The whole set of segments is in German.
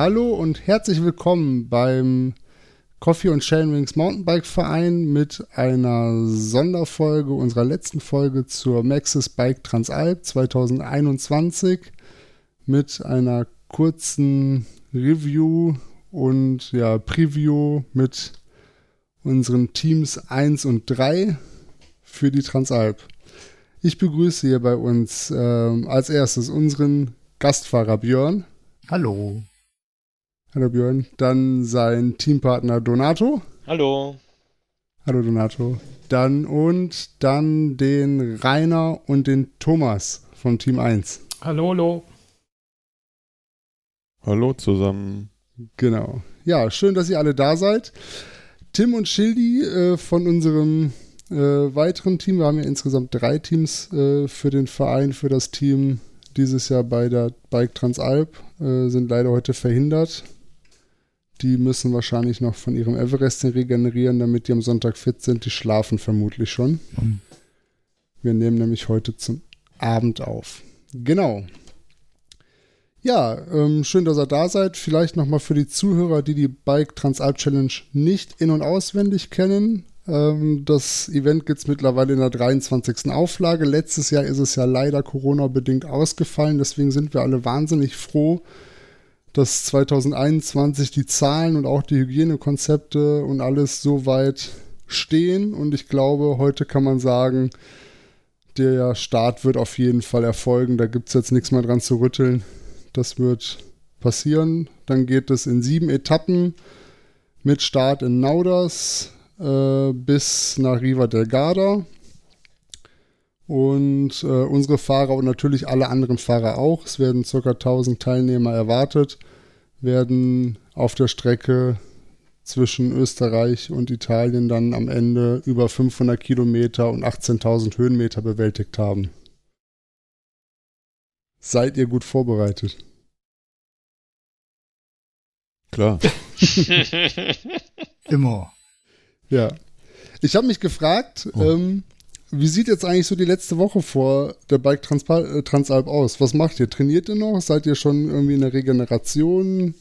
Hallo und herzlich willkommen beim Coffee und Wings Mountainbike Verein mit einer Sonderfolge unserer letzten Folge zur Maxis Bike Transalp 2021 mit einer kurzen Review und ja, Preview mit unseren Teams 1 und 3 für die Transalp. Ich begrüße hier bei uns äh, als erstes unseren Gastfahrer Björn. Hallo. Hallo Björn. Dann sein Teampartner Donato. Hallo. Hallo Donato. Dann und dann den Rainer und den Thomas vom Team 1. Hallo, hallo. Hallo zusammen. Genau. Ja, schön, dass ihr alle da seid. Tim und Schildi äh, von unserem äh, weiteren Team. Wir haben ja insgesamt drei Teams äh, für den Verein, für das Team dieses Jahr bei der Bike Transalp, äh, sind leider heute verhindert. Die müssen wahrscheinlich noch von ihrem Everest regenerieren, damit die am Sonntag fit sind. Die schlafen vermutlich schon. Mhm. Wir nehmen nämlich heute zum Abend auf. Genau. Ja, ähm, schön, dass ihr da seid. Vielleicht nochmal für die Zuhörer, die die Bike Transalp Challenge nicht in- und auswendig kennen. Ähm, das Event gibt es mittlerweile in der 23. Auflage. Letztes Jahr ist es ja leider Corona-bedingt ausgefallen. Deswegen sind wir alle wahnsinnig froh, dass 2021 die Zahlen und auch die Hygienekonzepte und alles so weit stehen. Und ich glaube, heute kann man sagen, der Start wird auf jeden Fall erfolgen. Da gibt es jetzt nichts mehr dran zu rütteln. Das wird passieren. Dann geht es in sieben Etappen mit Start in Nauders äh, bis nach Riva del Garda. Und äh, unsere Fahrer und natürlich alle anderen Fahrer auch, es werden ca. 1000 Teilnehmer erwartet, werden auf der Strecke zwischen Österreich und Italien dann am Ende über 500 Kilometer und 18.000 Höhenmeter bewältigt haben. Seid ihr gut vorbereitet? Klar. Immer. Ja. Ich habe mich gefragt, oh. ähm, wie sieht jetzt eigentlich so die letzte Woche vor der Bike Transpal äh, Transalp aus? Was macht ihr? Trainiert ihr noch? Seid ihr schon irgendwie in der Regeneration?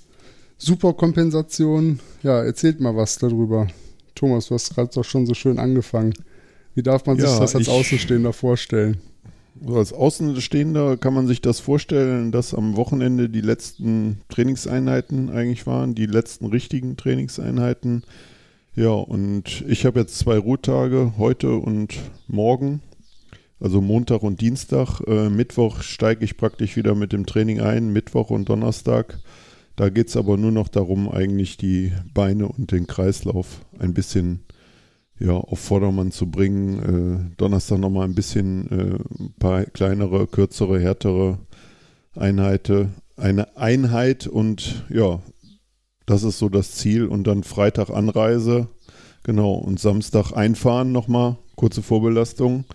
Superkompensation? Ja, erzählt mal was darüber. Thomas, du hast gerade doch schon so schön angefangen. Wie darf man sich ja, das als Außenstehender vorstellen? Als Außenstehender kann man sich das vorstellen, dass am Wochenende die letzten Trainingseinheiten eigentlich waren, die letzten richtigen Trainingseinheiten ja, und ich habe jetzt zwei Ruhetage, heute und morgen, also Montag und Dienstag. Äh, Mittwoch steige ich praktisch wieder mit dem Training ein, Mittwoch und Donnerstag. Da geht es aber nur noch darum, eigentlich die Beine und den Kreislauf ein bisschen ja, auf Vordermann zu bringen. Äh, Donnerstag nochmal ein bisschen äh, ein paar kleinere, kürzere, härtere Einheiten. Eine Einheit und ja, das ist so das Ziel. Und dann Freitag Anreise. Genau. Und Samstag einfahren nochmal. Kurze Vorbelastung.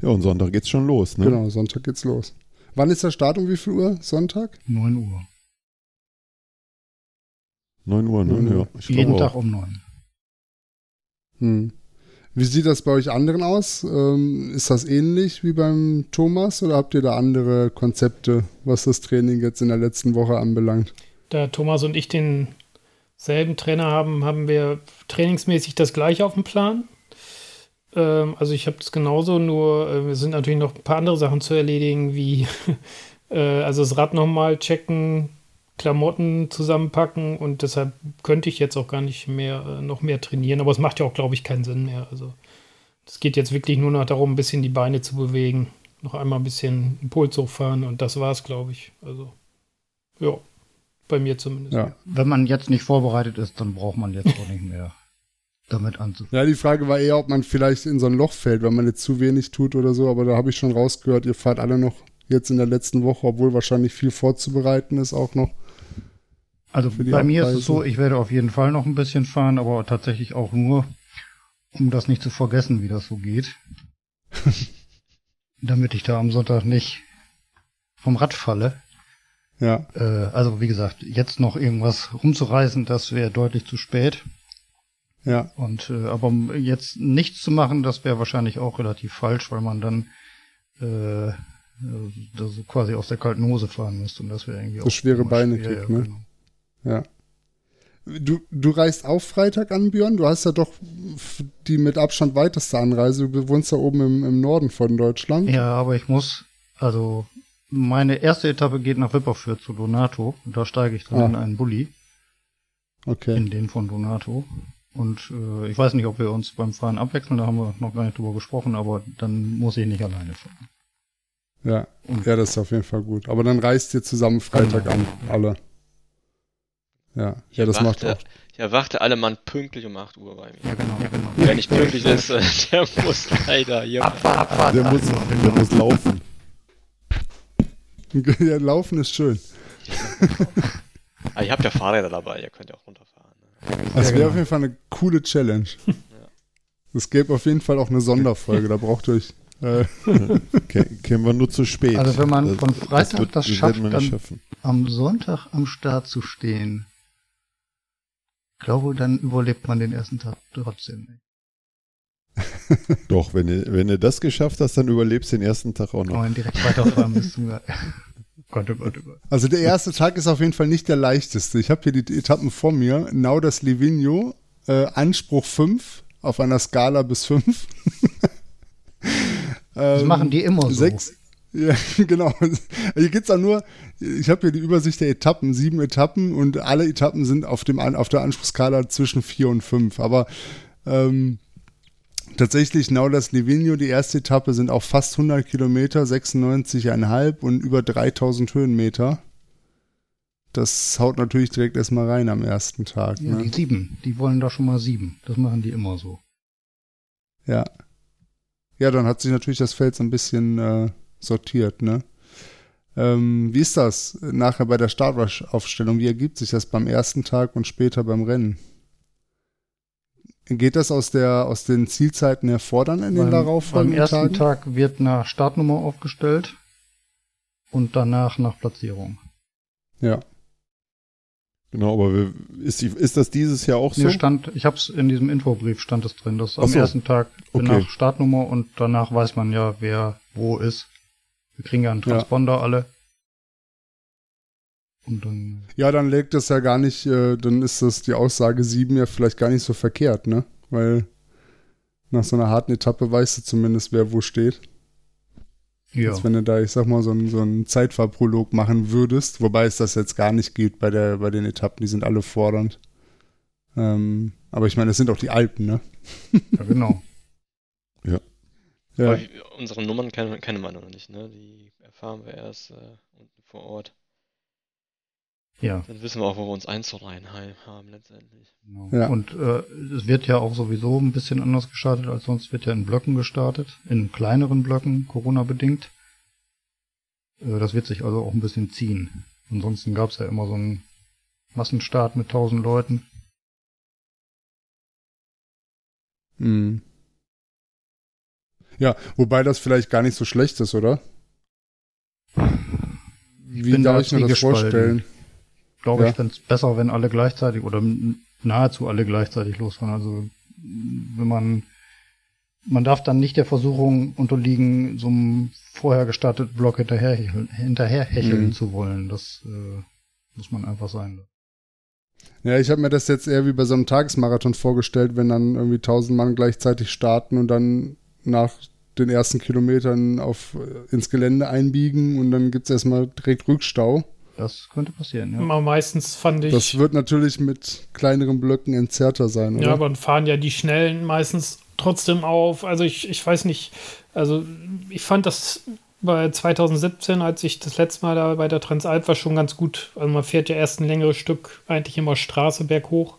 Ja, und Sonntag geht's schon los. Ne? Genau, Sonntag geht's los. Wann ist der Start? Um wie viel Uhr? Sonntag? 9 Uhr. 9 Uhr, ne? 9 Uhr. Ja, Jeden Tag um 9. Hm. Wie sieht das bei euch anderen aus? Ähm, ist das ähnlich wie beim Thomas oder habt ihr da andere Konzepte, was das Training jetzt in der letzten Woche anbelangt? Da Thomas und ich den selben Trainer haben, haben wir trainingsmäßig das gleiche auf dem Plan. Ähm, also ich habe das genauso, nur äh, es sind natürlich noch ein paar andere Sachen zu erledigen, wie äh, also das Rad nochmal checken, Klamotten zusammenpacken und deshalb könnte ich jetzt auch gar nicht mehr äh, noch mehr trainieren, aber es macht ja auch, glaube ich, keinen Sinn mehr. Also es geht jetzt wirklich nur noch darum, ein bisschen die Beine zu bewegen, noch einmal ein bisschen Impuls hochfahren und das war es, glaube ich. Also ja. Bei mir zumindest. Ja. Wenn man jetzt nicht vorbereitet ist, dann braucht man jetzt auch nicht mehr damit anzufangen. Ja, die Frage war eher, ob man vielleicht in so ein Loch fällt, wenn man jetzt zu wenig tut oder so, aber da habe ich schon rausgehört, ihr fahrt alle noch jetzt in der letzten Woche, obwohl wahrscheinlich viel vorzubereiten ist auch noch. Also bei Abreise. mir ist es so, ich werde auf jeden Fall noch ein bisschen fahren, aber tatsächlich auch nur, um das nicht zu vergessen, wie das so geht. Damit ich da am Sonntag nicht vom Rad falle. Ja. Äh, also wie gesagt, jetzt noch irgendwas rumzureißen, das wäre deutlich zu spät. Ja. Und äh, aber jetzt nichts zu machen, das wäre wahrscheinlich auch relativ falsch, weil man dann äh, also quasi aus der kalten Hose fahren müsste und das wäre irgendwie so auch schwere Beine schwer, kriegt, ne? Genau. Ja. Du, du reist auch Freitag an, Björn? Du hast ja doch die mit Abstand weiteste Anreise. Du wohnst ja oben im, im Norden von Deutschland. Ja, aber ich muss, also meine erste Etappe geht nach Wipperfürth zu Donato. Und da steige ich dann ah. in einen Bulli. Okay. In den von Donato. Und äh, ich weiß nicht, ob wir uns beim Fahren abwechseln, da haben wir noch gar nicht drüber gesprochen, aber dann muss ich nicht alleine fahren. Ja, und ja, das ist auf jeden Fall gut. Aber dann reist ihr zusammen Freitag an, alle. Ja, ich ja, das erwarte, macht auch. Ich erwarte alle Mann pünktlich um 8 Uhr bei mir. Ja, genau. Ja, genau. Wer nicht pünktlich ist, der muss leider hier. Abfahrt, Abfahrt. Der, muss, der muss laufen. Ja, laufen ist schön. ah, ihr habt ja Fahrräder dabei, ihr könnt ja auch runterfahren. Ne? Das wäre genau. auf jeden Fall eine coole Challenge. Es gäbe auf jeden Fall auch eine Sonderfolge, da braucht ihr euch. Äh. Kennen wir nur zu spät. Also wenn man von Freitag das, wird, das schafft, dann schaffen. am Sonntag am Start zu stehen, glaube, dann überlebt man den ersten Tag trotzdem nicht. Doch, wenn du, wenn du das geschafft hast, dann überlebst du den ersten Tag auch noch. Oh, direkt weiterfahren du. Gott, oh Gott, oh Gott. Also der erste Tag ist auf jeden Fall nicht der leichteste. Ich habe hier die Etappen vor mir. Naudas Livigno, äh, Anspruch 5 auf einer Skala bis 5. das ähm, machen die immer so. Sechs, ja, genau. Hier geht's auch nur, ich habe hier die Übersicht der Etappen, sieben Etappen und alle Etappen sind auf, dem, auf der Anspruchskala zwischen vier und fünf. Aber ähm, tatsächlich Naudas Livigno, die erste Etappe, sind auch fast 100 Kilometer, 96,5 und über 3000 Höhenmeter. Das haut natürlich direkt erstmal rein am ersten Tag. Ja, ne? die sieben, die wollen da schon mal sieben. Das machen die immer so. Ja. Ja, dann hat sich natürlich das Feld so ein bisschen äh, sortiert, ne? Ähm, wie ist das nachher bei der Startaufstellung? Wie ergibt sich das beim ersten Tag und später beim Rennen? Geht das aus, der, aus den Zielzeiten hervor dann in den darauffolgenden Tagen? Am ersten Tagen? Tag wird nach Startnummer aufgestellt und danach nach Platzierung. Ja. Genau, aber ist, ist das dieses Jahr auch so? Mir stand, ich habe es in diesem Infobrief stand es drin, dass am so. ersten Tag okay. nach Startnummer und danach weiß man ja, wer wo ist. Wir kriegen ja einen Transponder ja. alle. Und dann. Ja, dann legt es ja gar nicht, äh, dann ist das die Aussage 7 ja vielleicht gar nicht so verkehrt, ne? Weil nach so einer harten Etappe weißt du zumindest, wer wo steht. Ja. Als wenn du da, ich sag mal, so einen, so einen Zeitfahrprolog machen würdest, wobei es das jetzt gar nicht geht bei, der, bei den Etappen, die sind alle fordernd. Ähm, aber ich meine, es sind auch die Alpen, ne? Ja, genau. ja. ja. Ich, unsere Nummern kennen, kennen wir noch nicht, ne? Die erfahren wir erst äh, unten vor Ort. Ja. Dann wissen wir auch, wo wir uns einzureihen haben letztendlich. Genau. Ja. Und äh, es wird ja auch sowieso ein bisschen anders gestartet als sonst. Wird ja in Blöcken gestartet, in kleineren Blöcken, Corona-bedingt. Äh, das wird sich also auch ein bisschen ziehen. Ansonsten gab es ja immer so einen Massenstart mit tausend Leuten. Mhm. Ja, wobei das vielleicht gar nicht so schlecht ist, oder? Wie darf ich mir das gespalten. vorstellen? Glaube ja. ich, fände es besser, wenn alle gleichzeitig oder nahezu alle gleichzeitig losfahren. Also wenn man man darf dann nicht der Versuchung unterliegen, so einem vorher gestarteten Block hinterher, hinterher hecheln mhm. zu wollen. Das äh, muss man einfach sein. Ja, ich habe mir das jetzt eher wie bei so einem Tagesmarathon vorgestellt, wenn dann irgendwie tausend Mann gleichzeitig starten und dann nach den ersten Kilometern auf, ins Gelände einbiegen und dann gibt es erstmal direkt Rückstau. Das könnte passieren, ja. Aber meistens fand ich. Das wird natürlich mit kleineren Blöcken entzerrter sein, oder? Ja, aber dann fahren ja die Schnellen meistens trotzdem auf. Also ich, ich weiß nicht, also ich fand das bei 2017, als ich das letzte Mal da bei der Transalp war, schon ganz gut. Also man fährt ja erst ein längeres Stück eigentlich immer Straße berghoch.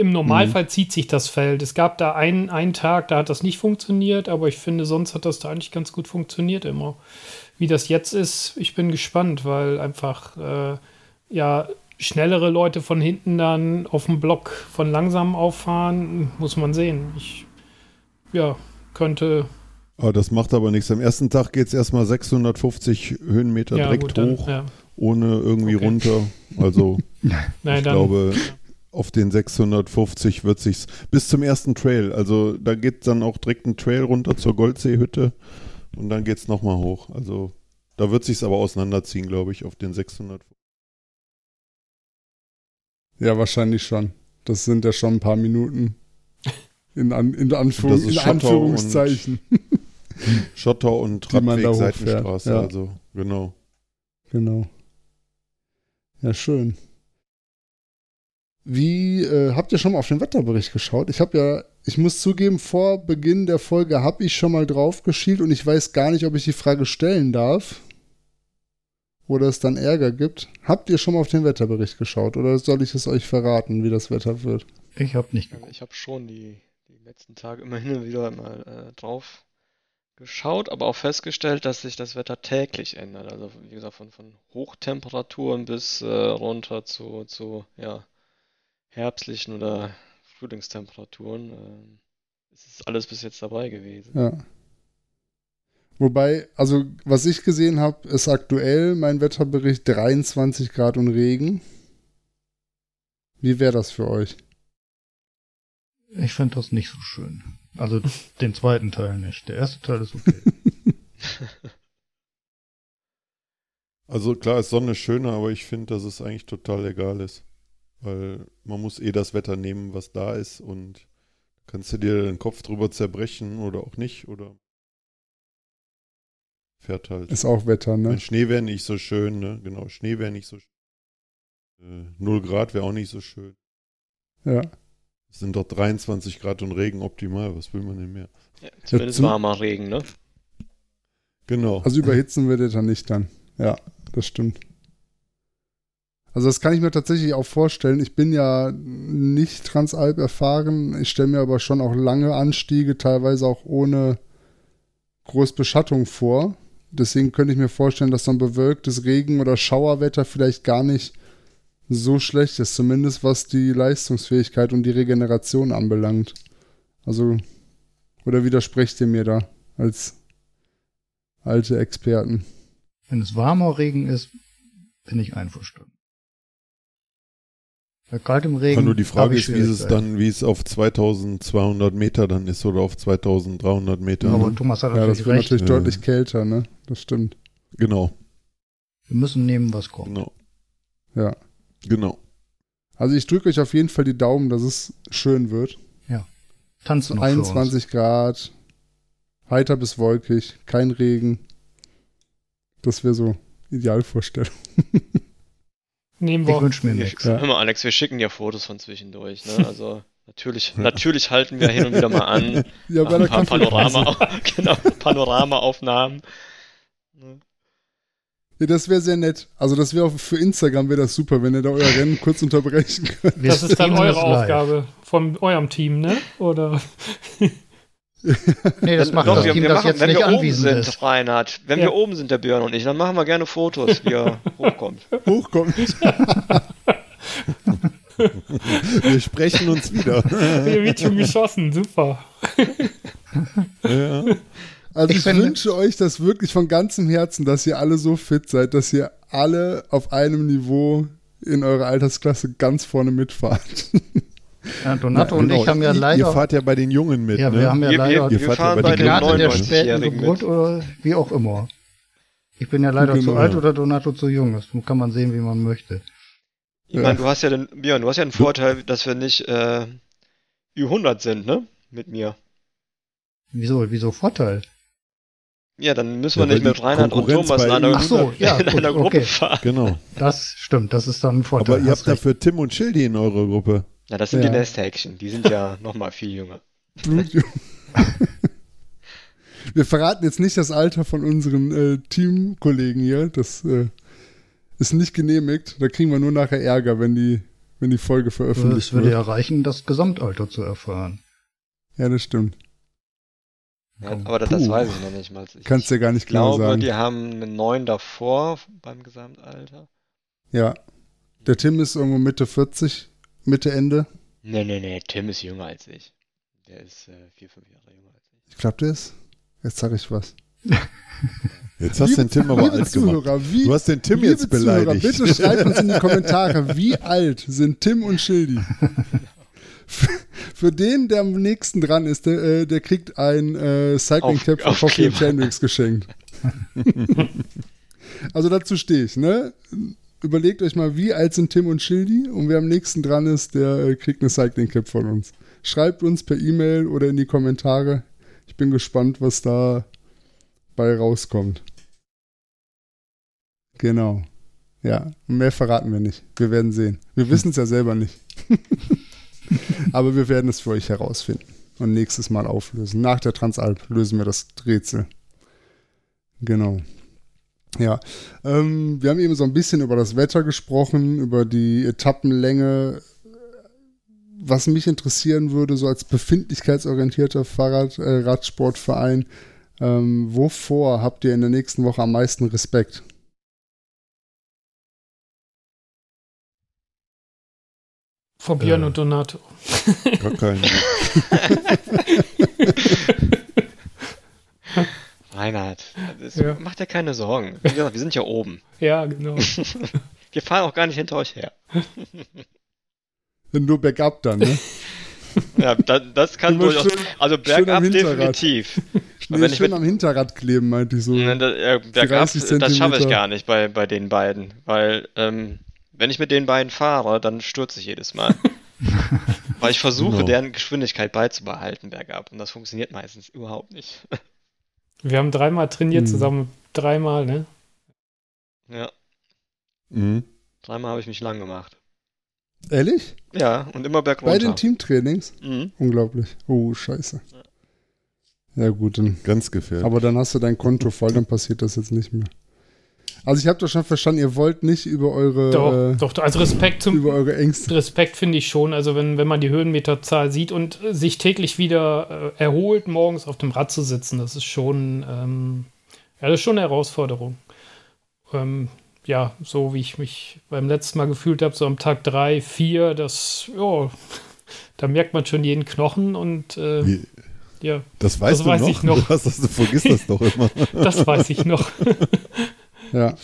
Im Normalfall mhm. zieht sich das Feld. Es gab da einen, einen Tag, da hat das nicht funktioniert, aber ich finde, sonst hat das da eigentlich ganz gut funktioniert immer. Wie das jetzt ist, ich bin gespannt, weil einfach äh, ja schnellere Leute von hinten dann auf dem Block von langsam auffahren, muss man sehen. Ich ja, könnte. Oh, das macht aber nichts. Am ersten Tag geht es erstmal 650 Höhenmeter ja, direkt gut, hoch, ja. ohne irgendwie okay. runter. Also Nein, ich dann, glaube, auf den 650 wird sich's bis zum ersten Trail. Also da geht dann auch direkt ein Trail runter zur Goldseehütte und dann geht es nochmal hoch. Also da wird sich's aber auseinanderziehen, glaube ich, auf den 600. Ja, wahrscheinlich schon. Das sind ja schon ein paar Minuten. In, An in, ist in Anführungszeichen. Schotter und Radweg, Seitenstraße, ja. also genau. Genau. Ja, schön. Wie äh, habt ihr schon mal auf den Wetterbericht geschaut? Ich habe ja, ich muss zugeben, vor Beginn der Folge habe ich schon mal drauf geschielt und ich weiß gar nicht, ob ich die Frage stellen darf oder es dann Ärger gibt. Habt ihr schon mal auf den Wetterbericht geschaut oder soll ich es euch verraten, wie das Wetter wird? Ich habe nicht geguckt. Ich habe schon die, die letzten Tage immer hin und wieder mal äh, drauf geschaut, aber auch festgestellt, dass sich das Wetter täglich ändert. Also wie gesagt, von, von Hochtemperaturen bis äh, runter zu, zu ja, herbstlichen oder Frühlingstemperaturen. ähm, es ist alles bis jetzt dabei gewesen. Ja. Wobei, also was ich gesehen habe, ist aktuell mein Wetterbericht 23 Grad und Regen. Wie wäre das für euch? Ich finde das nicht so schön. Also den zweiten Teil nicht. Der erste Teil ist okay. Also klar ist Sonne schöner, aber ich finde, dass es eigentlich total egal ist. Weil man muss eh das Wetter nehmen, was da ist und kannst du dir den Kopf drüber zerbrechen oder auch nicht oder fährt halt. Ist auch Wetter, ne? Mein Schnee wäre nicht so schön, ne? Genau, Schnee wäre nicht so schön. Äh, 0 Grad wäre auch nicht so schön. Ja. Es sind doch 23 Grad und Regen optimal, was will man denn mehr? Ja, zumindest zum- warmer Regen, ne? Genau. Also überhitzen wird er dann nicht dann. Ja, das stimmt. Also das kann ich mir tatsächlich auch vorstellen. Ich bin ja nicht Transalp erfahren. Ich stelle mir aber schon auch lange Anstiege, teilweise auch ohne groß Beschattung vor. Deswegen könnte ich mir vorstellen, dass so ein bewölktes Regen- oder Schauerwetter vielleicht gar nicht so schlecht ist. Zumindest was die Leistungsfähigkeit und die Regeneration anbelangt. Also, oder widersprecht ihr mir da als alte Experten? Wenn es warmer Regen ist, bin ich einverstanden. Bei kaltem Regen. Ja, nur die Frage ist, wie es dann, wie es auf 2200 Meter dann ist oder auf 2300 Meter. Aber ne? Thomas hat Ja, das natürlich wird recht. natürlich Ja. deutlich kälter, ne? Das stimmt. Genau, Wir müssen nehmen, was kommt. genau, Ja. genau. Also ich drücke euch auf jeden Fall die Daumen, dass es schön wird. Tanzen noch für uns. 21 Grad, heiter bis wolkig, kein Regen. Das wäre so Idealvorstellung. Nehmen Ich wir. wünsche mir Ich, nichts. Ja. Hör mal, Alex, wir schicken dir Fotos von zwischendurch, ne? Also natürlich, natürlich halten wir hin und wieder mal an. Ja, bei ein paar. Panorama, genau, Panoramaaufnahmen. Ne? Ja, das wäre sehr nett. Also das wäre für Instagram wäre das super, wenn ihr da euer Rennen kurz unterbrechen könnt. Das ist dann eure. Aufgabe von eurem Team, ne? Oder? Nee, das macht Doch, das wir, Team, wir das machen, jetzt wenn nicht wir oben sind, ist. Reinhard, wenn Ja. wir oben sind, der Björn und ich, dann machen wir gerne Fotos, wie er hochkommt. Hochkommt. Wir sprechen uns wieder. Hier wird schon geschossen, super. ja. Also Ich ich, finde- wünsche euch das wirklich von ganzem Herzen, dass ihr alle so fit seid, dass ihr alle auf einem Niveau in eurer Altersklasse ganz vorne mitfahrt. Ja, Donato Ja, und genau. ich haben ja Ihr- leider. Ihr fahrt ja bei den Jungen mit, ja, ne? wir haben ja Wir, leider wir, wir fahren bei den Gnade der späten 99-Jährigen Geburt oder wie auch immer. Ich bin ja leider zu alt oder Donato zu jung. Das kann man sehen, wie man möchte. Ich meine, du hast ja den, Björn, du hast ja den Vorteil, dass wir nicht äh, Ü100 sind, ne? Mit mir. Wieso, wieso Vorteil? Ja, dann müssen Ja, wir nicht weil mit Reinhard und Konkurrenz Thomas in bei einer, Ach so, ja, in gut, einer Gruppe okay. fahren. Genau. Das stimmt, das ist dann ein Vorteil. Aber ihr habt recht. dafür Tim und Schildi in eurer Gruppe. Na, das sind Ja. die Nesthäkchen. Die sind ja noch mal viel jünger. Wir verraten jetzt nicht das Alter von unseren äh, Teamkollegen hier. Das äh, ist nicht genehmigt. Da kriegen wir nur nachher Ärger, wenn die, wenn die Folge es veröffentlicht würde wird. ja reichen, das Gesamtalter zu erfahren. Ja, das stimmt. Ja, aber das, das weiß ich noch nicht mal. Ich Kannst ja gar nicht genau glaube, sagen. die haben eine 9 davor beim Gesamtalter. Ja. Der Tim ist irgendwo Mitte 40, Mitte Ende. Nee, nee, nee, Tim ist jünger als ich. Der ist äh, vier, fünf Jahre jünger als ich. Ich glaube, der ist. Jetzt sage ich was. Jetzt hast du den Tim aber alt gemacht. Zuhörer, wie, Du hast den Tim liebe jetzt beleidigt. Zuhörer, bitte schreibt uns in die Kommentare, wie alt sind Tim und Schildi? für, den, der am nächsten dran ist, der, äh, der kriegt ein äh, Cycling Auf- Cap von Coffee Chandrix geschenkt. also dazu stehe ich, ne? Überlegt euch mal, wie alt sind Tim und Schildi und wer am nächsten dran ist, der äh, kriegt eine Cycling Cap von uns. Schreibt uns per E-Mail oder in die Kommentare. Ich bin gespannt, was da bei rauskommt. Genau. Ja, mehr verraten wir nicht. Wir werden sehen. Wir wissen es ja selber nicht. Aber wir werden es für euch herausfinden und nächstes Mal auflösen. Nach der Transalp lösen wir das Rätsel. Genau. Ja, ähm, wir haben eben so ein bisschen über das Wetter gesprochen, über die Etappenlänge. Was mich interessieren würde, so als befindlichkeitsorientierter Fahrrad, äh, Radsportverein, ähm, wovor habt ihr in der nächsten Woche am meisten Respekt? Vor Björn äh, und Donato. Gar keinen. Reinhard, das ja. macht ja keine Sorgen. Wie gesagt, wir sind ja oben. Ja, genau. wir fahren auch gar nicht hinter euch her. Nur bergab dann, ne? Ja, das, das kann durchaus. Schön, also bergab definitiv. Nee, wenn schön mit, am Hinterrad kleben, meinte ich so. Ne, da, ja, bergab, das schaffe ich gar nicht bei, bei den beiden, weil ähm, wenn ich mit den beiden fahre, dann stürze ich jedes Mal. weil ich versuche, no. deren Geschwindigkeit beizubehalten bergab und das funktioniert meistens überhaupt nicht. Wir haben dreimal trainiert hm. zusammen. Dreimal, ne? Ja. Mhm. Dreimal habe ich mich lang gemacht. Ehrlich? Ja, und immer bergunter. Bei den Teamtrainings? Mhm. Unglaublich. Oh, scheiße. Ja. ja, gut, dann. Ganz gefährlich. Aber dann hast du dein Konto voll, dann passiert das jetzt nicht mehr. Also ich habe doch schon verstanden, ihr wollt nicht über eure Doch, äh, doch, also Respekt zum über eure Ängste. Respekt finde ich schon, also wenn, wenn man die Höhenmeterzahl sieht und sich täglich wieder äh, erholt, morgens auf dem Rad zu sitzen, das ist schon ähm, ja, das ist schon eine Herausforderung. Ähm, ja, so wie ich mich beim letzten Mal gefühlt habe, so am Tag drei, vier, das, ja, da merkt man schon jeden Knochen und äh, wie, ja. Das weißt das weiß noch? Ich noch. Du, hast das, du vergisst das doch immer. das weiß ich noch. Ja.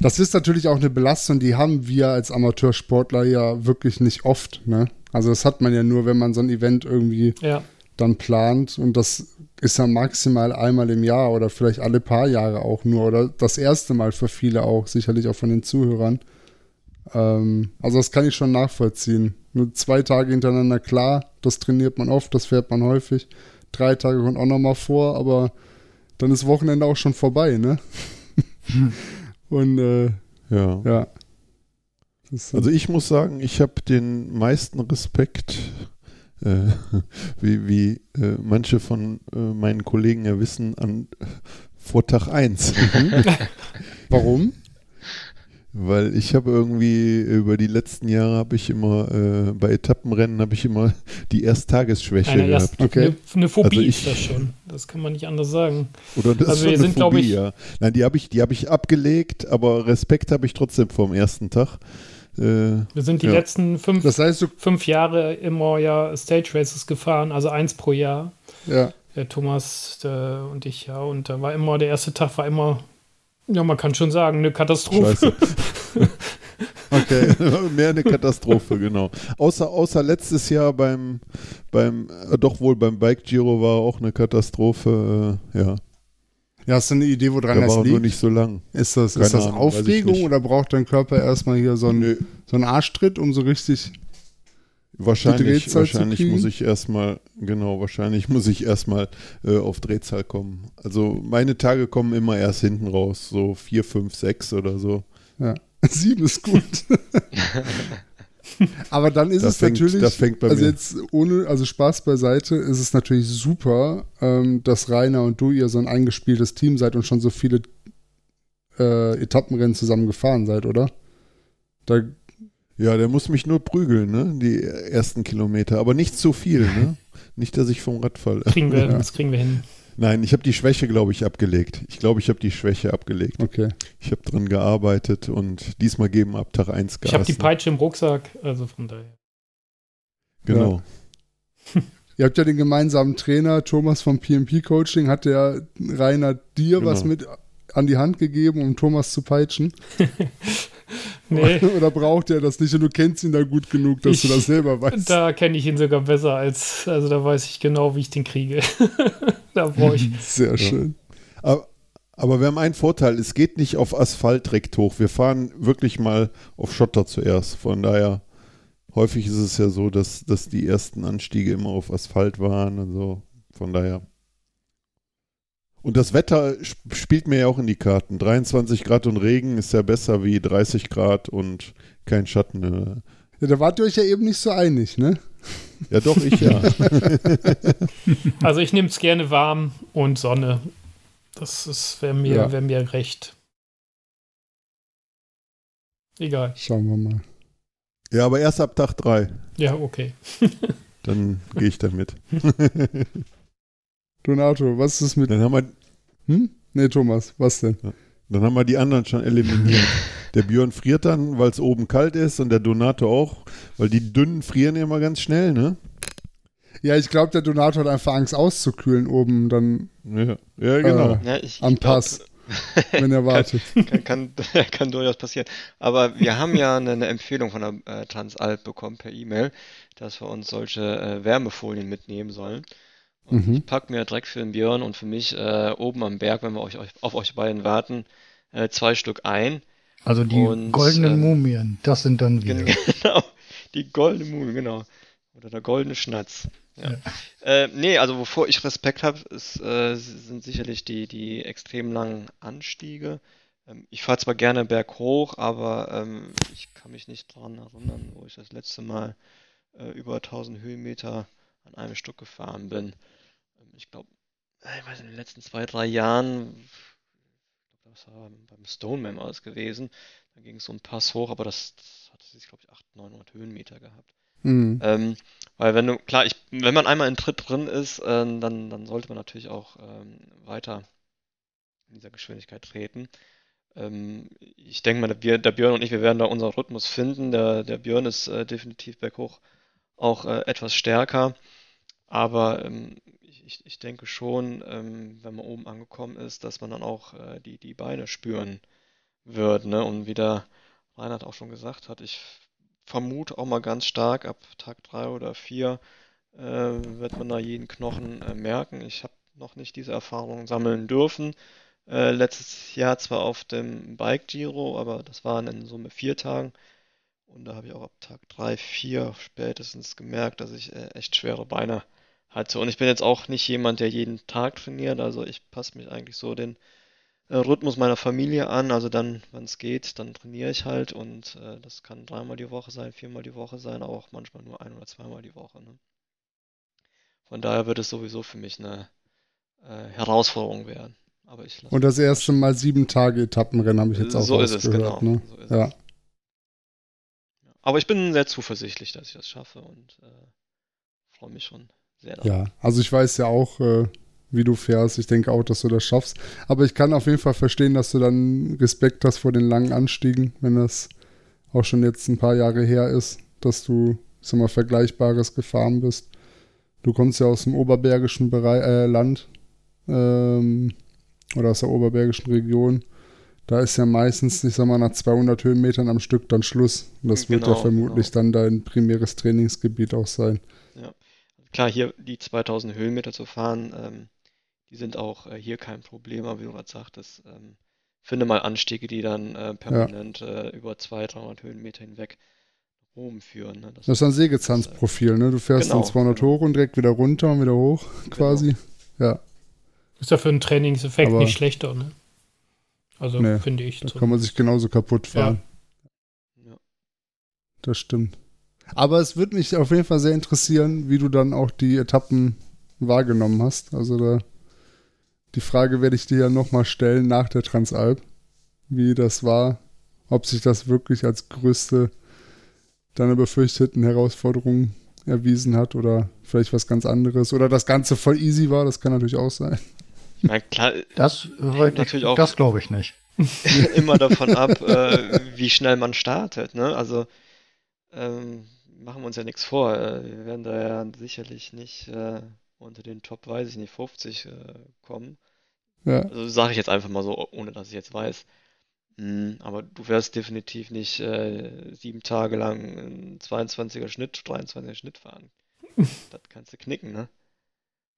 Das ist natürlich auch eine Belastung, die haben wir als Amateursportler ja wirklich nicht oft. Ne? Also das hat man ja nur, wenn man so ein Event irgendwie ja. dann plant und das ist ja maximal einmal im Jahr oder vielleicht alle paar Jahre auch nur oder das erste Mal für viele auch, sicherlich auch von den Zuhörern. Ähm, also das kann ich schon nachvollziehen. Nur zwei Tage hintereinander, klar, das trainiert man oft, das fährt man häufig. Drei Tage kommt auch nochmal vor, aber dann ist Wochenende auch schon vorbei, ne? Und äh, ja. ja. Also ich muss sagen, ich habe den meisten Respekt, äh, wie, wie äh, manche von äh, meinen Kollegen ja wissen, an vor Tag 1. Warum? Weil ich habe irgendwie über die letzten Jahre habe ich immer äh, bei Etappenrennen habe ich immer die Ersttagesschwäche Eine gehabt. Erst, okay. Eine, eine Phobie also ich, ist das schon. Das kann man nicht anders sagen. Oder das also ist wir sind, glaube ich, ja. Nein, die habe ich, die habe ich abgelegt, aber Respekt habe ich trotzdem vom ersten Tag. Äh, wir sind die ja. letzten fünf, das heißt, fünf Jahre immer ja Stage Races gefahren, also eins pro Jahr. Ja. Der Thomas der, und ich ja und da war immer der erste Tag war immer ja, man kann schon sagen, eine Katastrophe. okay, mehr eine Katastrophe, genau. Außer, außer letztes Jahr beim, beim äh, doch wohl beim Bike Giro war auch eine Katastrophe, äh, ja. Ja, hast du eine Idee, woran da das war liegt? nur nicht so lang. Ist das, ist das Ahnung, Aufregung oder braucht dein Körper erstmal hier so einen, so einen Arschtritt, um so richtig Wahrscheinlich, wahrscheinlich muss ich erstmal, genau, wahrscheinlich muss ich erstmal äh, auf Drehzahl kommen. Also meine Tage kommen immer erst hinten raus, so vier, fünf, sechs oder so. Ja, sieben ist gut. Aber dann ist da es fängt, natürlich, also mir. jetzt ohne, also Spaß beiseite, ist es natürlich super, ähm, dass Rainer und du ihr so ein eingespieltes Team seid und schon so viele äh, Etappenrennen zusammen gefahren seid, oder? Da ja, der muss mich nur prügeln, ne? Die ersten Kilometer. Aber nicht zu viel, ne? Nicht, dass ich vom Rad falle. Kriegen wir, ja. Das kriegen wir hin. Nein, ich habe die Schwäche, glaube ich, abgelegt. Ich glaube, ich habe die Schwäche abgelegt. Okay. Ich habe dran gearbeitet und diesmal geben ab Tag 1 Gas. Ich habe die Peitsche im Rucksack, also von daher. Genau. Ja. Ihr habt ja den gemeinsamen Trainer, Thomas vom PMP Coaching, hat der Rainer dir genau. was mit an die Hand gegeben, um Thomas zu peitschen? Nee. Oder braucht er das nicht und du kennst ihn da gut genug, dass ich, du das selber weißt? Da kenne ich ihn sogar besser als, also da weiß ich genau, wie ich den kriege. da brauche ich. Sehr schön. Aber, Aber wir haben einen Vorteil, es geht nicht auf Asphalt direkt hoch. Wir fahren wirklich mal auf Schotter zuerst. Von daher, häufig ist es ja so, dass, dass die ersten Anstiege immer auf Asphalt waren und so. Von daher. Und das Wetter sp- spielt mir ja auch in die Karten. 23 Grad und Regen ist ja besser wie 30 Grad und kein Schatten. ne? Ja, da wart ihr euch ja eben nicht so einig, ne? Ja, doch, ich ja. Also ich nehme es gerne warm und Sonne. Das wäre mir, Ja. wär mir recht. Egal. Schauen wir mal. ja, aber erst ab Tag 3. Ja, okay. Dann gehe ich damit. Donato, was ist mit. Dann haben wir Hm? Nee, Thomas, was denn? Dann haben wir die anderen schon eliminiert. Der Björn friert dann, weil es oben kalt ist und der Donato auch, weil die dünnen frieren ja immer ganz schnell, ne? Ja, ich glaube, der Donato hat einfach Angst auszukühlen oben, dann, Ja, ja genau. Äh, Ja, ich, Am ich glaub, Pass. wenn er wartet. Kann, kann, kann durchaus passieren. Aber wir haben ja eine, eine Empfehlung von der äh, Transalp bekommen per E-Mail, dass wir uns solche äh, Wärmefolien mitnehmen sollen. Und Mhm. ich pack mir direkt für den Björn und für mich äh, oben am Berg, wenn wir euch, euch, auf euch beiden warten, äh, zwei Stück ein. Also die Und, goldenen ähm, Mumien, das sind dann wir. Gen- Genau, die goldene Mumie, genau. Oder der goldene Schnatz. Ja. Äh, nee, also wovor ich Respekt habe, äh, sind sicherlich die, die extrem langen Anstiege. Ähm, ich fahre zwar gerne berghoch, aber ähm, ich kann mich nicht dran erinnern, wo ich das letzte Mal äh, über 1000 Höhenmeter an einem Stück gefahren bin. Ähm, ich glaube, ich weiß, in den letzten zwei, drei Jahren, das war beim Stoneman war es gewesen, da ging es so einen Pass hoch, aber das, das hatte sich, glaube ich, 800, 900 Höhenmeter gehabt. Mhm. Ähm, weil wenn du, klar, ich, wenn man einmal in Tritt drin ist, äh, dann, dann sollte man natürlich auch ähm, weiter in dieser Geschwindigkeit treten. Ähm, ich denke mal, der, Björ- der Björn und ich, wir werden da unseren Rhythmus finden. Der, der Björn ist äh, definitiv berghoch auch äh, etwas stärker. Aber ähm, ich, ich, denke schon, ähm, wenn man oben angekommen ist, dass man dann auch äh, die, die Beine spüren wird. Ne? Und wie der Reinhard auch schon gesagt hat, ich vermute auch mal ganz stark, ab Tag 3 oder 4 äh, wird man da jeden Knochen äh, merken. Ich habe noch nicht diese Erfahrung sammeln dürfen. Äh, letztes Jahr zwar auf dem Bike Giro, aber das waren in Summe vier Tagen. Und da habe ich auch ab Tag 3, 4 spätestens gemerkt, dass ich äh, echt schwere Beine hatte. Und ich bin jetzt auch nicht jemand, der jeden Tag trainiert. Also ich passe mich eigentlich so den äh, Rhythmus meiner Familie an. Also dann, wenn es geht, dann trainiere ich halt. Und äh, das kann dreimal die Woche sein, viermal die Woche sein, aber auch manchmal nur ein oder zweimal die Woche. Ne? Von daher wird es sowieso für mich eine äh, Herausforderung werden. Aber ich Und das erste Mal sieben Tage Etappenrennen habe ich jetzt auch So ist es, genau. Ne? So ist Ja. es. Aber ich bin sehr zuversichtlich, dass ich das schaffe und äh, freue mich schon sehr ja, also ich weiß ja auch, äh, wie du fährst. Ich denke auch, dass du das schaffst. Aber ich kann auf jeden Fall verstehen, dass du dann Respekt hast vor den langen Anstiegen, wenn das auch schon jetzt ein paar Jahre her ist, dass du, ich sag mal, Vergleichbares gefahren bist. Du kommst ja aus dem oberbergischen Bereich, äh, Land ähm, oder aus der oberbergischen Region. Da ist ja meistens, ich sag mal, nach 200 Höhenmetern am Stück dann Schluss. Und das wird ja Genau, vermutlich dann dein primäres Trainingsgebiet auch sein. Klar, hier die 2000 Höhenmeter zu fahren, ähm, die sind auch äh, hier kein Problem, aber wie du gerade sagtest, ähm, finde mal Anstiege, die dann äh, permanent äh, über 200, 300 Höhenmeter hinweg nach oben führen. Ne? Das ist ein Sägezahnprofil, ne? Du fährst Genau, dann 200 genau. hoch und direkt wieder runter und wieder hoch, quasi. Ja, Ist ja für einen Trainingseffekt Aber- nicht schlechter, ne? Also Nee, finde ich. da so. kann man sich genauso kaputt fahren. Ja. Das stimmt. Aber es würde mich auf jeden Fall sehr interessieren, wie du dann auch die Etappen wahrgenommen hast. Also da, die Frage werde ich dir ja nochmal stellen nach der Transalp, wie das war, ob sich das wirklich als größte deiner befürchteten Herausforderung erwiesen hat oder vielleicht was ganz anderes oder das Ganze voll easy war, das kann natürlich auch sein. Meine, klar, Das, natürlich auch- das glaube ich nicht. immer davon ab, äh, wie schnell man startet. Ne? Also ähm, machen wir uns ja nichts vor. Äh, wir werden da ja sicherlich nicht äh, unter den Top, weiß ich nicht, 50 äh, kommen. Ja, Also sage ich jetzt einfach mal so, ohne dass ich jetzt weiß. Mm, aber du wirst definitiv nicht äh, sieben Tage lang einen 22er Schnitt, 23er Schnitt fahren. Das kannst du knicken, ne?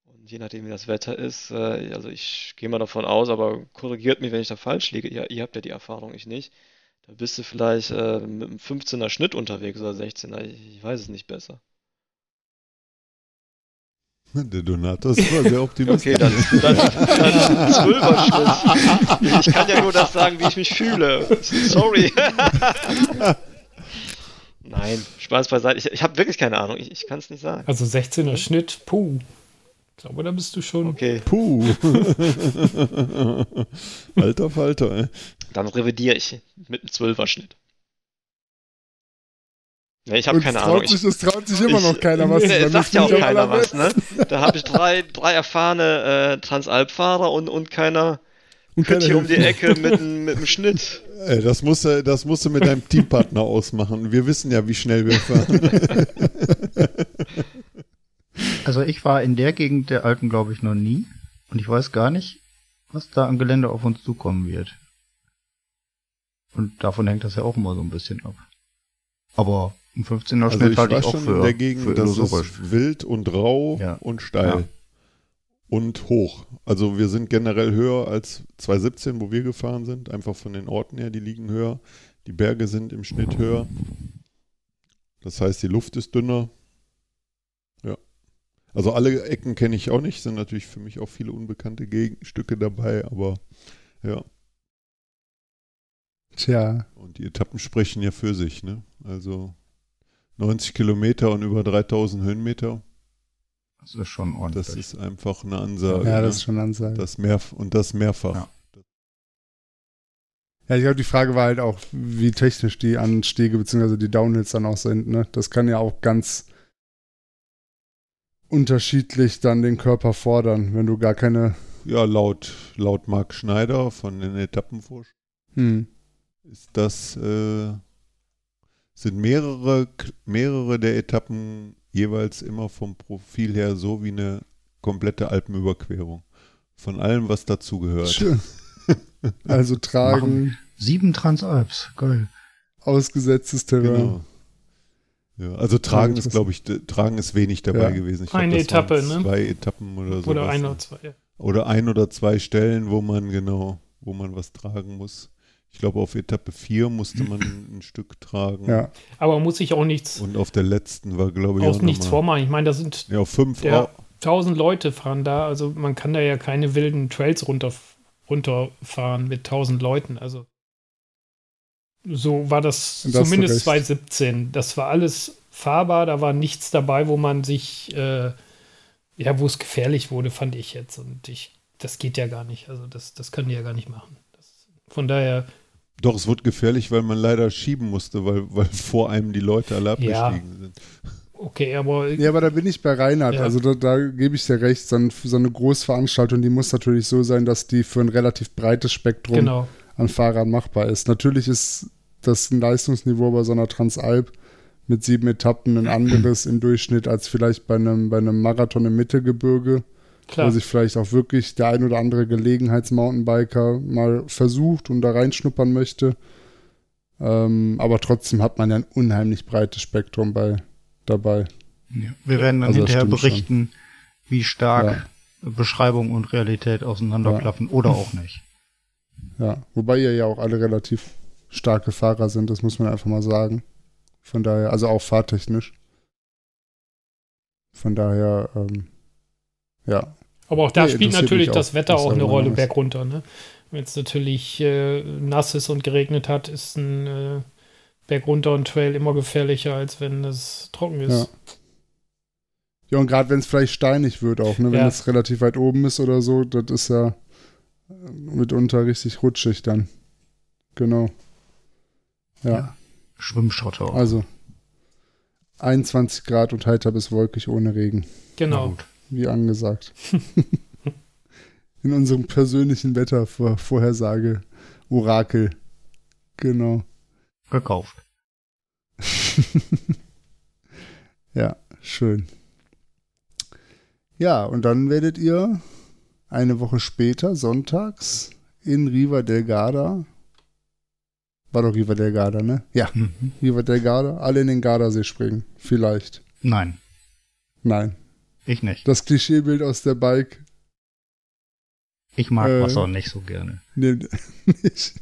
Und je nachdem, wie das Wetter ist, äh, also ich gehe mal davon aus, aber korrigiert mich, wenn ich da falsch liege. Ja, ihr habt ja die Erfahrung, ich nicht. Da bist du vielleicht äh, mit einem 15er Schnitt unterwegs oder 16er, ich, ich weiß es nicht besser. Der Donatus war sehr optimistisch. Okay, dann, dann, dann Zwölfer-Schnitt. Ich kann ja nur das sagen, wie ich mich fühle. Sorry. Nein, Spaß beiseite. Ich, ich habe wirklich keine Ahnung. Ich, ich kann es nicht sagen. Also 16er Schnitt, puh. Ich glaube, da bist du schon. Okay, Puh. Alter Falter, ey. Dann revidiere ich mit einem Zwölfer-Schnitt. Nee, ich habe keine traut Ahnung. Ich, Sich, es traut sich immer noch ich- keiner was Nee, sagen. sagt ja auch ich am keiner was, ne? Da habe ich drei, drei erfahrene äh, Transalp-Fahrer und, und keiner Und keiner hier um die. Ecke mit, dem- mit dem Schnitt. Ey, das musst, du, das musst du mit deinem Teampartner ausmachen. Wir wissen ja, wie schnell wir fahren. Also ich war in der Gegend der Alten, glaube ich, noch nie. Und ich weiß gar nicht, was da an Gelände auf uns zukommen wird. Und davon hängt das ja auch immer so ein bisschen ab. Aber ein 15er Also Schnitt ich halte ich auch für, der für Gegend, das illusorisch. ist wild und rau Ja. und steil. Ja. Und hoch. Also wir sind generell höher als 217, wo wir gefahren sind. Einfach von den Orten her, die liegen höher. Die Berge sind im Schnitt höher. Das heißt, die Luft ist dünner. Ja. Also alle Ecken kenne ich auch nicht. Sind natürlich für mich auch viele unbekannte Gegenstücke dabei, aber ja. Tja, Und die Etappen sprechen ja für sich, ne? Also 90 Kilometer und über 3000 Höhenmeter. Das ist schon ordentlich. Das ist einfach eine Ansage. ja, ne? das ist schon Ansage. das mehr, und das mehrfach. Ja. Ja, ich glaube, die Frage war halt auch, wie technisch die Anstiege bzw. die Downhills dann auch sind. Ne? Das kann ja auch ganz unterschiedlich dann den Körper fordern, wenn du gar keine. Ja, laut, laut Marc Schneider von den Etappenforschern Hm. Ist das, äh, sind mehrere, mehrere der Etappen jeweils immer vom Profil her so wie eine komplette Alpenüberquerung. Von allem, was dazugehört. Schön. Also tragen, Sieben Transalps, geil. ausgesetztes Terrain. Genau. Ja, also Tragen ist, glaube ich, Tragen ist wenig dabei Ja. gewesen. Ich glaub, Eine das Etappe, ne? Zwei Etappen oder so. Oder ein oder zwei. ja. Oder ein oder zwei Stellen, wo man genau, wo man was tragen muss. Ich glaube, auf Etappe 4 musste man ein Stück tragen. Ja, Aber muss ich auch nichts, Und auf der letzten war, glaube ich, auch auch nichts vormachen. Ich meine, da sind Ja, auf fünf. Ja, auch. tausend Leute fahren da, also man kann da ja keine wilden Trails runter, runterfahren mit tausend Leuten. Also so war das Da hast du zumindest recht. 2017. Das war alles fahrbar, da war nichts dabei, wo man sich, äh, ja, wo es gefährlich wurde, fand ich jetzt. Und ich, das geht ja gar nicht. Also das, das können die ja gar nicht machen. Das, von daher, Doch, es wurde gefährlich, weil man leider schieben musste, weil, weil vor einem die Leute alle Ja. abgestiegen sind. okay, aber ja, aber da bin ich bei Reinhard. Ja. Also da, da gebe ich dir recht. So, ein, so eine Großveranstaltung, die muss natürlich so sein, dass die für ein relativ breites Spektrum genau. an Fahrern machbar ist. Natürlich ist das Leistungsniveau bei so einer Transalp mit sieben Etappen ein anderes im Durchschnitt als vielleicht bei einem, bei einem Marathon im Mittelgebirge, Klar. wo sich vielleicht auch wirklich der ein oder andere Gelegenheitsmountainbiker mal versucht und da reinschnuppern möchte. Ähm, aber trotzdem hat man ja ein unheimlich breites Spektrum bei, dabei. Ja. Wir werden dann Also hinterher stimmt schon. berichten, wie stark Beschreibung und Realität auseinanderklaffen oder auch nicht. Ja, wobei ihr ja auch alle relativ starke Fahrer sind, das muss man einfach mal sagen. Von daher, also auch fahrtechnisch. Von daher, ähm, ja. Aber auch da Nee, spielt natürlich das Wetter auch eine Rolle bergunter. Ne? Wenn es natürlich äh, nass ist und geregnet hat, ist ein äh, bergunter ein Trail immer gefährlicher, als wenn es trocken Ja. ist. Ja, und gerade wenn es vielleicht steinig wird auch, ne? wenn Ja. es relativ weit oben ist oder so, das ist ja äh, mitunter richtig rutschig dann. Genau. Ja, Ja. Schwimmschotter. auch. also 21 Grad und heiter bis wolkig ohne Regen, Na Genau. Wie angesagt. In unserem persönlichen Wettervorhersage Orakel. Genau. Gekauft. ja, schön. Ja, und dann werdet ihr eine Woche später, sonntags, in Riva del Garda. War doch Riva del Garda, ne? Ja, Mhm. Riva del Garda. Alle in den Gardasee springen. Vielleicht. Nein. Nein. Ich nicht. Das Klischeebild aus der Bike. Ich mag Äh. Wasser nicht so gerne. Nee, nicht.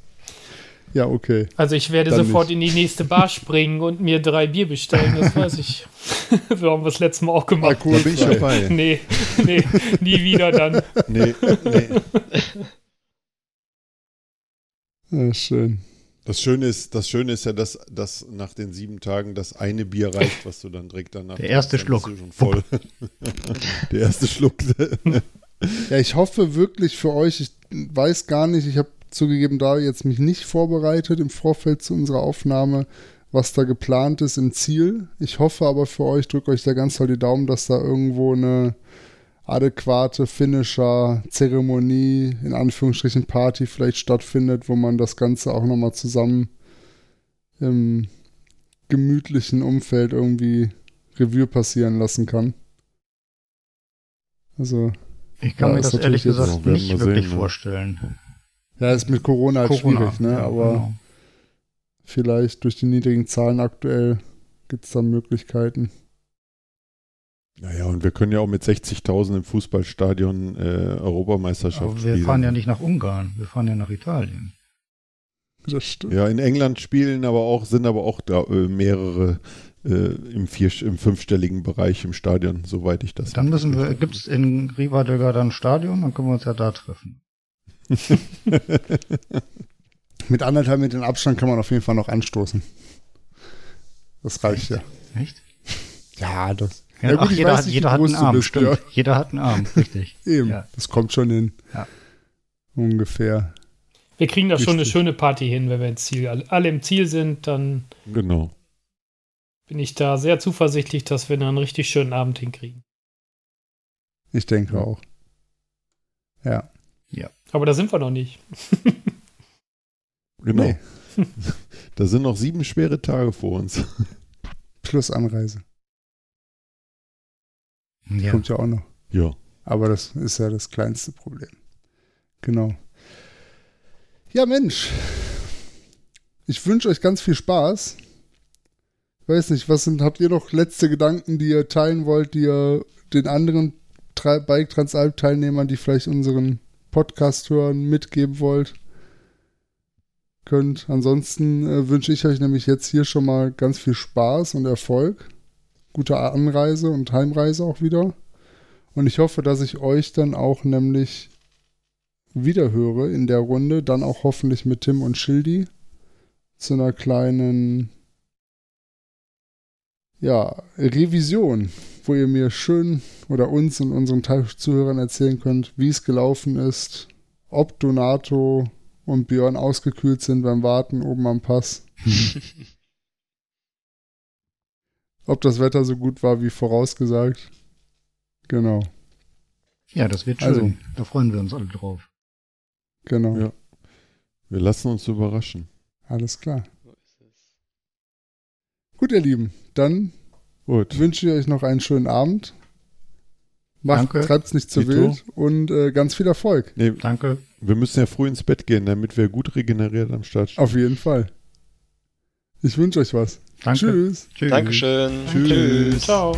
Ja, okay. Also ich werde Dann sofort nicht. in die nächste Bar springen und mir drei Bier bestellen, das weiß ich. so haben wir das letzte Mal auch gemacht. Da bin ich dabei. Nee, nee, nie wieder dann. Nee, nee. Ja, schön. Das Schöne ist, das Schöne ist ja, dass, dass nach den sieben Tagen das eine Bier reicht, was du dann direkt danach. Der erste trinkst, dann Schluck. bist du schon voll. Der erste Schluck. Ja, ich hoffe wirklich für euch, ich weiß gar nicht, ich habe zugegeben da jetzt mich nicht vorbereitet im Vorfeld zu unserer Aufnahme, was da geplant ist im Ziel. Ich hoffe aber für euch, drücke euch da ganz doll die Daumen, dass da irgendwo eine adäquate Finisher-Zeremonie, in Anführungsstrichen Party vielleicht stattfindet, wo man das Ganze auch nochmal zusammen im gemütlichen Umfeld irgendwie Revue passieren lassen kann. Also, Ich kann Ja, mir das ehrlich gesagt nicht wir wirklich sehen, ne? vorstellen. ja, ist mit Corona halt schwierig, ne? ja, Aber genau. vielleicht durch die niedrigen Zahlen aktuell gibt es da Möglichkeiten. Naja, und wir können ja auch mit 60.000 im Fußballstadion äh, Europameisterschaft Aber wir spielen. fahren ja nicht nach Ungarn, wir fahren ja nach Italien. Das stimmt. Ja, in England spielen aber auch, sind aber auch da äh, mehrere äh, im, vier, im fünfstelligen Bereich im Stadion, soweit ich das Dann müssen wir, gibt es in Rivadega dann ein Stadion, dann können wir uns ja da treffen. Mit anderthalb Metern Abstand kann man auf jeden Fall noch anstoßen. Das reicht ja. Echt? Ja, das. Ja, Ja, gut, ach, jeder, hat, nicht, jeder hat einen Arm, bist, stimmt. ja. Jeder hat einen Arm, richtig. Eben, Ja. das kommt schon hin. Ja. Ungefähr. Wir kriegen da schon eine schöne Party hin, wenn wir ins Ziel, alle- im Ziel sind, dann Genau. bin ich da sehr zuversichtlich, dass wir da einen richtig schönen Abend hinkriegen. Ich denke Ja. auch. Ja. Aber da sind wir noch nicht. Genau. Nee. Da sind noch sieben schwere Tage vor uns. Plus Anreise. Ja. Kommt ja auch noch. Ja. Aber das ist ja das kleinste Problem. Genau. Ja, Mensch. Ich wünsche euch ganz viel Spaß. Ich weiß nicht, was sind, habt ihr noch letzte Gedanken, die ihr teilen wollt, die ihr den anderen Tra- Bike Transalp Teilnehmern, die vielleicht unseren Podcast hören, mitgeben wollt? Könnt. Ansonsten äh, wünsche ich euch nämlich jetzt hier schon mal ganz viel Spaß und Erfolg. Gute Anreise und Heimreise auch wieder. Und ich hoffe, dass ich euch dann auch nämlich wiederhöre in der Runde, dann auch hoffentlich mit Tim und Schildi zu einer kleinen ja, Revision, wo ihr mir schön oder uns und unseren Zuhörern erzählen könnt, wie es gelaufen ist, ob Donato und Björn ausgekühlt sind beim Warten oben am Pass, ob das Wetter so gut war wie vorausgesagt. Genau, ja, das wird schön. Also. da freuen wir uns alle drauf. genau. Ja. Wir lassen uns überraschen. Alles klar. So ist es. Gut, ihr Lieben, dann Gut. wünsche ich euch noch einen schönen Abend. Macht, Danke. treibt's nicht zu Dito. wild und äh, ganz viel Erfolg. Nee, Danke. wir müssen ja früh ins Bett gehen, damit wir gut regeneriert am Start stehen. Auf jeden Fall. Ich wünsche euch was. Danke. Tschüss. Tschüss. Dankeschön. Tschüss. Tschüss. Ciao.